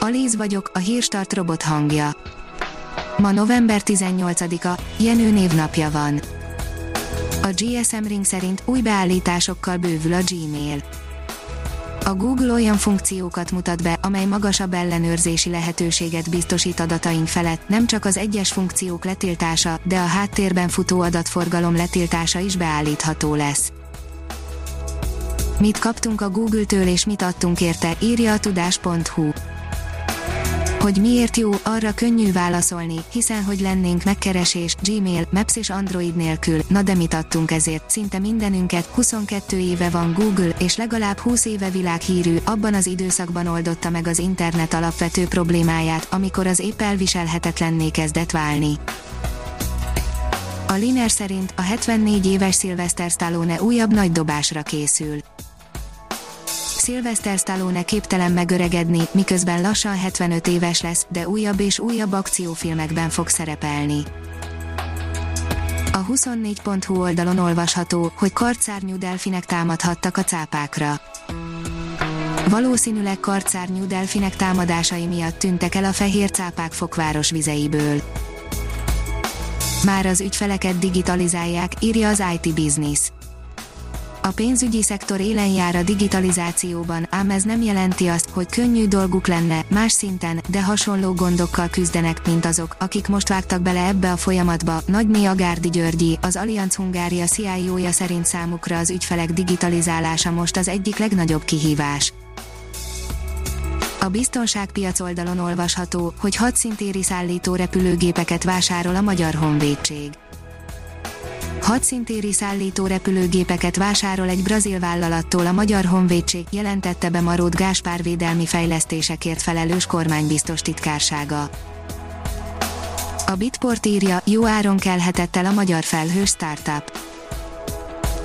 Alíz vagyok, a hírstart robot hangja. Ma november 18-a, Jenő névnapja van. A GSM Ring szerint új beállításokkal bővül a Gmail. A Google olyan funkciókat mutat be, amely magasabb ellenőrzési lehetőséget biztosít adataink felett, nem csak az egyes funkciók letiltása, de a háttérben futó adatforgalom letiltása is beállítható lesz. Mit kaptunk a Google-től és mit adtunk érte, írja a tudás.hu. Hogy miért jó, arra könnyű válaszolni, hiszen hogy lennénk megkeresés, Gmail, Maps és Android nélkül, na de mit adtunk ezért, szinte mindenünket, 22 éve van Google, és legalább 20 éve világhírű, abban az időszakban oldotta meg az internet alapvető problémáját, amikor az épp elviselhetetlenné kezdett válni. A Liner szerint a 74 éves Sylvester Stallone újabb nagy dobásra készül. Sylvester Stallone képtelen megöregedni, miközben lassan 75 éves lesz, de újabb és újabb akciófilmekben fog szerepelni. A 24.hu oldalon olvasható, hogy karcárnyú delfinek támadhattak a cápákra. Valószínűleg karcárnyú delfinek támadásai miatt tűntek el a fehér cápák fokváros vizeiből. Már az ügyfeleket digitalizálják, írja az IT Business. A pénzügyi szektor élen jár a digitalizációban, ám ez nem jelenti azt, hogy könnyű dolguk lenne, más szinten, de hasonló gondokkal küzdenek, mint azok, akik most vágtak bele ebbe a folyamatba. Nagyné Agárdi Györgyi, az Allianz Hungária CIO-ja szerint számukra az ügyfelek digitalizálása most az egyik legnagyobb kihívás. A biztonságpiac oldalon olvasható, hogy hadszintéri szállító repülőgépeket vásárol a Magyar Honvédség hadszintéri szállító repülőgépeket vásárol egy brazil vállalattól a Magyar Honvédség, jelentette be Marót Gáspár védelmi fejlesztésekért felelős kormánybiztos titkársága. A Bitport írja, jó áron kelhetett el a magyar felhős startup.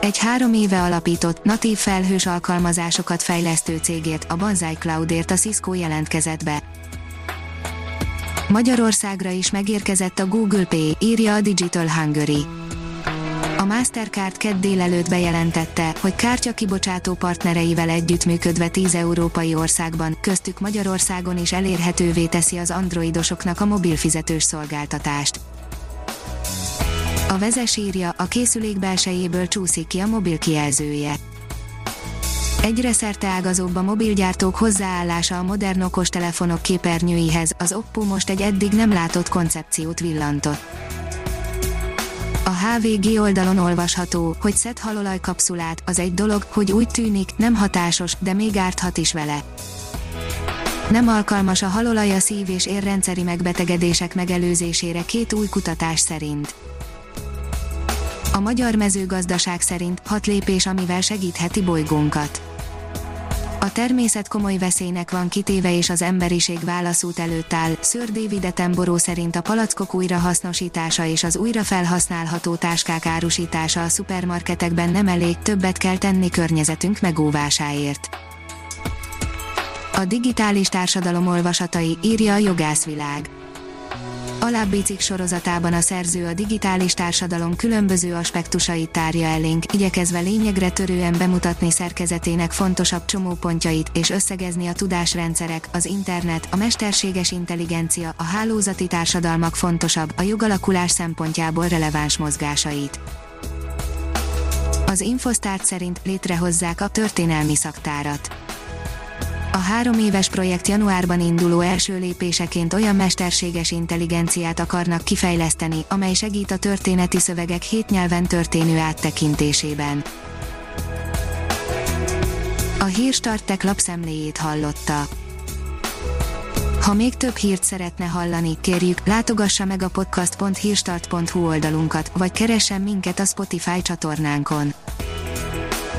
Egy három éve alapított, natív felhős alkalmazásokat fejlesztő cégért, a Banzai Cloudért a Cisco jelentkezett be. Magyarországra is megérkezett a Google Pay, írja a Digital Hungary a Mastercard kedd délelőtt bejelentette, hogy kártya kibocsátó partnereivel együttműködve 10 európai országban, köztük Magyarországon is elérhetővé teszi az androidosoknak a mobil fizetős szolgáltatást. A vezes írja, a készülék belsejéből csúszik ki a mobil kijelzője. Egyre szerte ágazóbb a mobilgyártók hozzáállása a modern okostelefonok képernyőihez, az Oppo most egy eddig nem látott koncepciót villantott a HVG oldalon olvasható, hogy szed halolaj kapszulát, az egy dolog, hogy úgy tűnik, nem hatásos, de még árthat is vele. Nem alkalmas a halolaj a szív- és érrendszeri megbetegedések megelőzésére két új kutatás szerint. A magyar mezőgazdaság szerint hat lépés, amivel segítheti bolygónkat a természet komoly veszélynek van kitéve és az emberiség válaszút előtt áll. Sir David Attenborough szerint a palackok újrahasznosítása és az újra felhasználható táskák árusítása a szupermarketekben nem elég, többet kell tenni környezetünk megóvásáért. A digitális társadalom olvasatai, írja a jogászvilág Alábbi cikk sorozatában a szerző a digitális társadalom különböző aspektusait tárja elénk, igyekezve lényegre törően bemutatni szerkezetének fontosabb csomópontjait és összegezni a tudásrendszerek, az internet, a mesterséges intelligencia, a hálózati társadalmak fontosabb, a jogalakulás szempontjából releváns mozgásait. Az Infosztárt szerint létrehozzák a történelmi szaktárat a három éves projekt januárban induló első lépéseként olyan mesterséges intelligenciát akarnak kifejleszteni, amely segít a történeti szövegek hét nyelven történő áttekintésében. A Hírstartek lapszemléjét hallotta. Ha még több hírt szeretne hallani, kérjük, látogassa meg a podcast.hírstart.hu oldalunkat, vagy keressen minket a Spotify csatornánkon